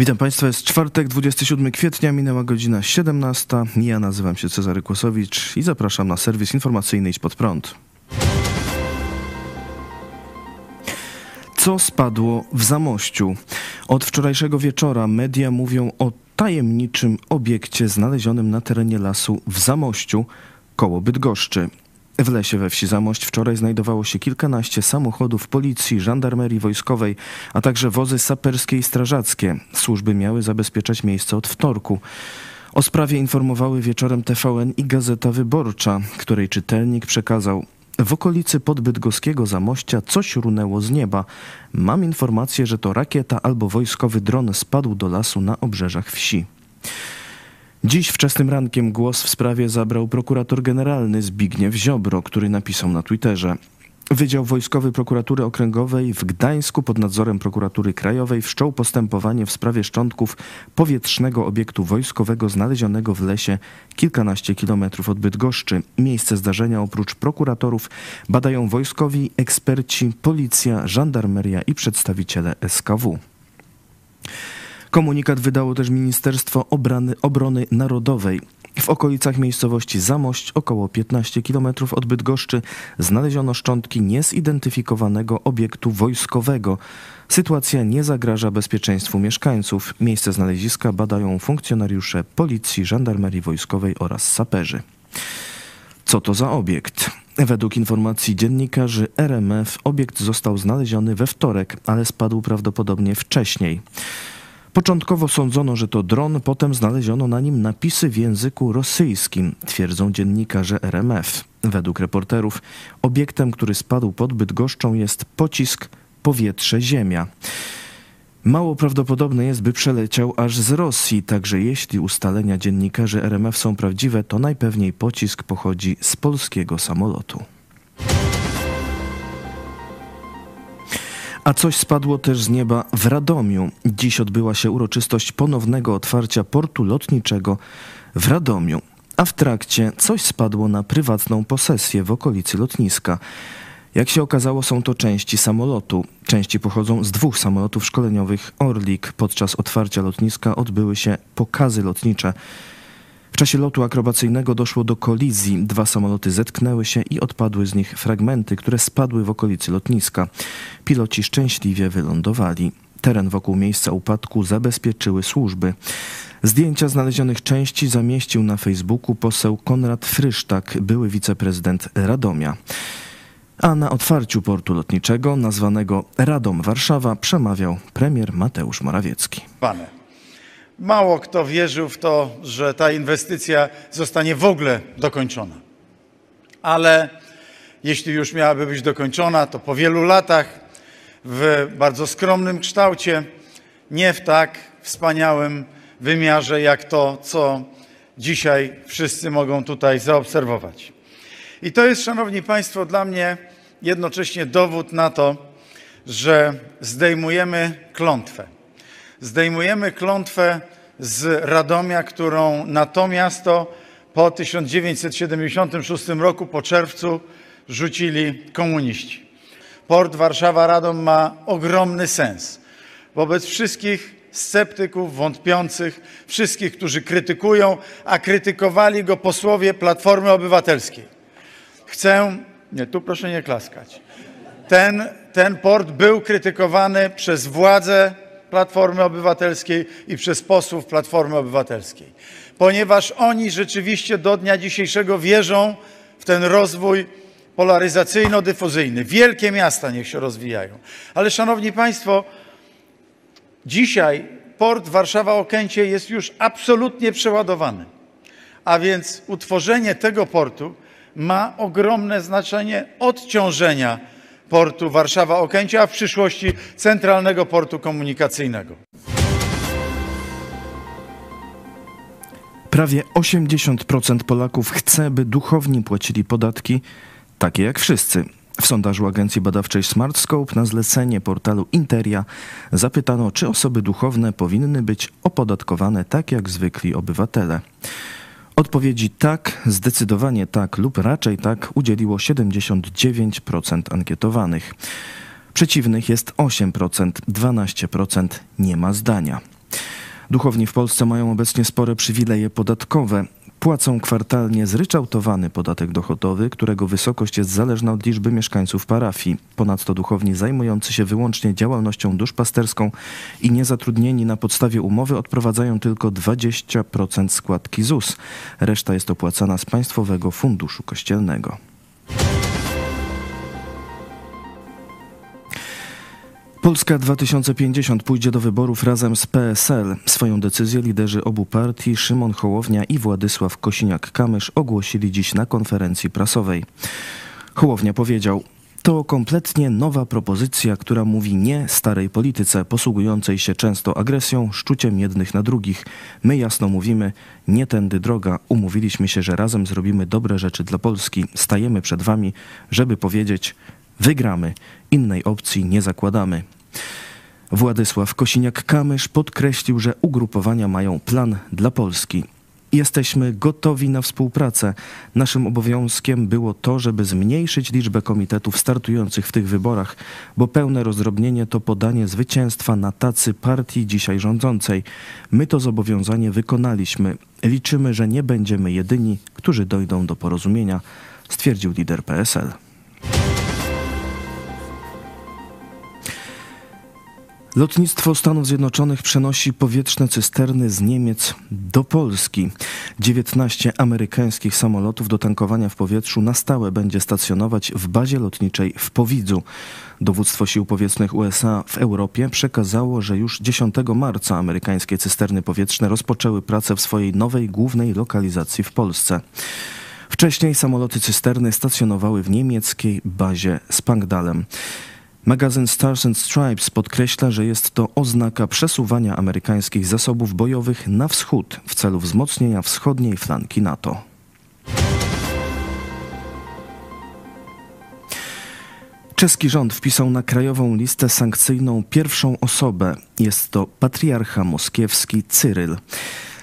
Witam Państwa, jest czwartek, 27 kwietnia, minęła godzina 17. Ja nazywam się Cezary Kłosowicz i zapraszam na serwis informacyjny Idź Pod Prąd. Co spadło w Zamościu? Od wczorajszego wieczora media mówią o tajemniczym obiekcie znalezionym na terenie lasu w Zamościu koło Bydgoszczy. W lesie we wsi Zamość wczoraj znajdowało się kilkanaście samochodów policji, żandarmerii wojskowej, a także wozy saperskie i strażackie. Służby miały zabezpieczać miejsce od wtorku. O sprawie informowały wieczorem TVN i Gazeta Wyborcza, której czytelnik przekazał w okolicy podbydgoskiego Zamościa coś runęło z nieba. Mam informację, że to rakieta albo wojskowy dron spadł do lasu na obrzeżach wsi. Dziś wczesnym rankiem głos w sprawie zabrał prokurator generalny Zbigniew Ziobro, który napisał na Twitterze. Wydział Wojskowy Prokuratury Okręgowej w Gdańsku pod nadzorem Prokuratury Krajowej wszczął postępowanie w sprawie szczątków powietrznego obiektu wojskowego znalezionego w lesie kilkanaście kilometrów od Bydgoszczy. Miejsce zdarzenia oprócz prokuratorów badają wojskowi, eksperci, policja, żandarmeria i przedstawiciele SKW. Komunikat wydało też Ministerstwo Obrony Narodowej. W okolicach miejscowości Zamość, około 15 km od Bydgoszczy, znaleziono szczątki niezidentyfikowanego obiektu wojskowego. Sytuacja nie zagraża bezpieczeństwu mieszkańców. Miejsce znaleziska badają funkcjonariusze policji, żandarmerii wojskowej oraz saperzy. Co to za obiekt? Według informacji dziennikarzy RMF obiekt został znaleziony we wtorek, ale spadł prawdopodobnie wcześniej. Początkowo sądzono, że to dron, potem znaleziono na nim napisy w języku rosyjskim, twierdzą dziennikarze RMF. Według reporterów obiektem, który spadł pod Bydgoszczą jest pocisk powietrze-ziemia. Mało prawdopodobne jest, by przeleciał aż z Rosji, także jeśli ustalenia dziennikarzy RMF są prawdziwe, to najpewniej pocisk pochodzi z polskiego samolotu. A coś spadło też z nieba w Radomiu. Dziś odbyła się uroczystość ponownego otwarcia portu lotniczego w Radomiu. A w trakcie coś spadło na prywatną posesję w okolicy lotniska. Jak się okazało, są to części samolotu. Części pochodzą z dwóch samolotów szkoleniowych Orlik. Podczas otwarcia lotniska odbyły się pokazy lotnicze. W czasie lotu akrobacyjnego doszło do kolizji. Dwa samoloty zetknęły się i odpadły z nich fragmenty, które spadły w okolicy lotniska. Piloci szczęśliwie wylądowali. Teren wokół miejsca upadku zabezpieczyły służby. Zdjęcia znalezionych części zamieścił na Facebooku poseł Konrad Frysztak, były wiceprezydent Radomia. A na otwarciu portu lotniczego, nazwanego Radom Warszawa, przemawiał premier Mateusz Morawiecki. Pane. Mało kto wierzył w to, że ta inwestycja zostanie w ogóle dokończona. Ale jeśli już miałaby być dokończona, to po wielu latach w bardzo skromnym kształcie, nie w tak wspaniałym wymiarze, jak to, co dzisiaj wszyscy mogą tutaj zaobserwować. I to jest, Szanowni Państwo, dla mnie jednocześnie dowód na to, że zdejmujemy klątwę zdejmujemy klątwę z Radomia, którą na to miasto po 1976 roku, po czerwcu, rzucili komuniści. Port Warszawa-Radom ma ogromny sens wobec wszystkich sceptyków, wątpiących, wszystkich, którzy krytykują, a krytykowali go posłowie Platformy Obywatelskiej. Chcę, nie, tu proszę nie klaskać. Ten, ten port był krytykowany przez władze Platformy Obywatelskiej i przez posłów Platformy Obywatelskiej, ponieważ oni rzeczywiście do dnia dzisiejszego wierzą w ten rozwój polaryzacyjno-dyfuzyjny. Wielkie miasta niech się rozwijają. Ale szanowni państwo, dzisiaj port Warszawa-Okęcie jest już absolutnie przeładowany. A więc utworzenie tego portu ma ogromne znaczenie odciążenia portu Warszawa-Okęcie, a w przyszłości Centralnego Portu Komunikacyjnego. Prawie 80% Polaków chce, by duchowni płacili podatki takie jak wszyscy. W sondażu agencji badawczej SmartScope na zlecenie portalu Interia zapytano, czy osoby duchowne powinny być opodatkowane tak jak zwykli obywatele. Odpowiedzi tak, zdecydowanie tak lub raczej tak udzieliło 79% ankietowanych. Przeciwnych jest 8%, 12% nie ma zdania. Duchowni w Polsce mają obecnie spore przywileje podatkowe. Płacą kwartalnie zryczałtowany podatek dochodowy, którego wysokość jest zależna od liczby mieszkańców parafii. Ponadto duchowni zajmujący się wyłącznie działalnością duszpasterską i niezatrudnieni na podstawie umowy odprowadzają tylko 20% składki ZUS. Reszta jest opłacana z Państwowego Funduszu Kościelnego. Polska 2050 pójdzie do wyborów razem z PSL. Swoją decyzję liderzy obu partii Szymon Hołownia i Władysław Kosiniak-Kamysz ogłosili dziś na konferencji prasowej. Hołownia powiedział: To kompletnie nowa propozycja, która mówi nie starej polityce, posługującej się często agresją, szczuciem jednych na drugich. My jasno mówimy: nie tędy droga. Umówiliśmy się, że razem zrobimy dobre rzeczy dla Polski. Stajemy przed wami, żeby powiedzieć: wygramy. Innej opcji nie zakładamy. Władysław Kosiniak-Kamysz podkreślił, że ugrupowania mają plan dla Polski. Jesteśmy gotowi na współpracę. Naszym obowiązkiem było to, żeby zmniejszyć liczbę komitetów startujących w tych wyborach, bo pełne rozdrobnienie to podanie zwycięstwa na tacy partii dzisiaj rządzącej. My to zobowiązanie wykonaliśmy. Liczymy, że nie będziemy jedyni, którzy dojdą do porozumienia, stwierdził lider PSL. Lotnictwo Stanów Zjednoczonych przenosi powietrzne cysterny z Niemiec do Polski. 19 amerykańskich samolotów do tankowania w powietrzu na stałe będzie stacjonować w bazie lotniczej w Powidzu. Dowództwo Sił Powietrznych USA w Europie przekazało, że już 10 marca amerykańskie cysterny powietrzne rozpoczęły pracę w swojej nowej głównej lokalizacji w Polsce. Wcześniej samoloty cysterny stacjonowały w niemieckiej bazie Spangdalem. Magazyn Stars and Stripes podkreśla, że jest to oznaka przesuwania amerykańskich zasobów bojowych na wschód w celu wzmocnienia wschodniej flanki NATO. Czeski rząd wpisał na krajową listę sankcyjną pierwszą osobę. Jest to patriarcha moskiewski Cyryl.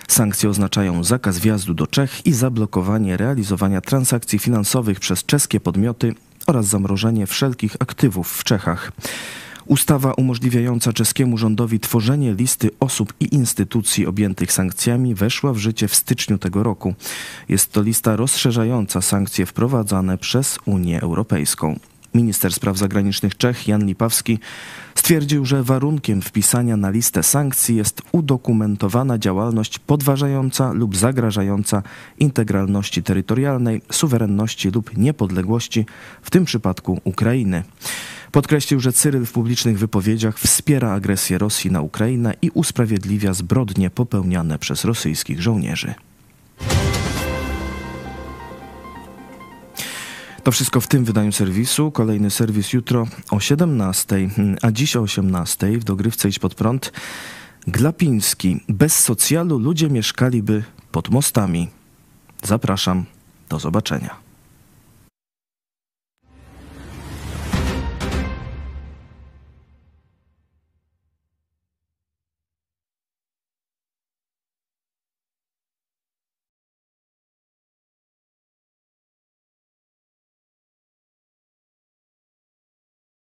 Sankcje oznaczają zakaz wjazdu do Czech i zablokowanie realizowania transakcji finansowych przez czeskie podmioty oraz zamrożenie wszelkich aktywów w Czechach. Ustawa umożliwiająca czeskiemu rządowi tworzenie listy osób i instytucji objętych sankcjami weszła w życie w styczniu tego roku. Jest to lista rozszerzająca sankcje wprowadzane przez Unię Europejską. Minister spraw zagranicznych Czech Jan Lipawski stwierdził, że warunkiem wpisania na listę sankcji jest udokumentowana działalność podważająca lub zagrażająca integralności terytorialnej, suwerenności lub niepodległości, w tym przypadku Ukrainy. Podkreślił, że Cyryl w publicznych wypowiedziach wspiera agresję Rosji na Ukrainę i usprawiedliwia zbrodnie popełniane przez rosyjskich żołnierzy. To wszystko w tym wydaniu serwisu. Kolejny serwis jutro o 17, a dziś o 18 w dogrywce Idź Pod Prąd. Glapiński. Bez socjalu ludzie mieszkaliby pod mostami. Zapraszam. Do zobaczenia.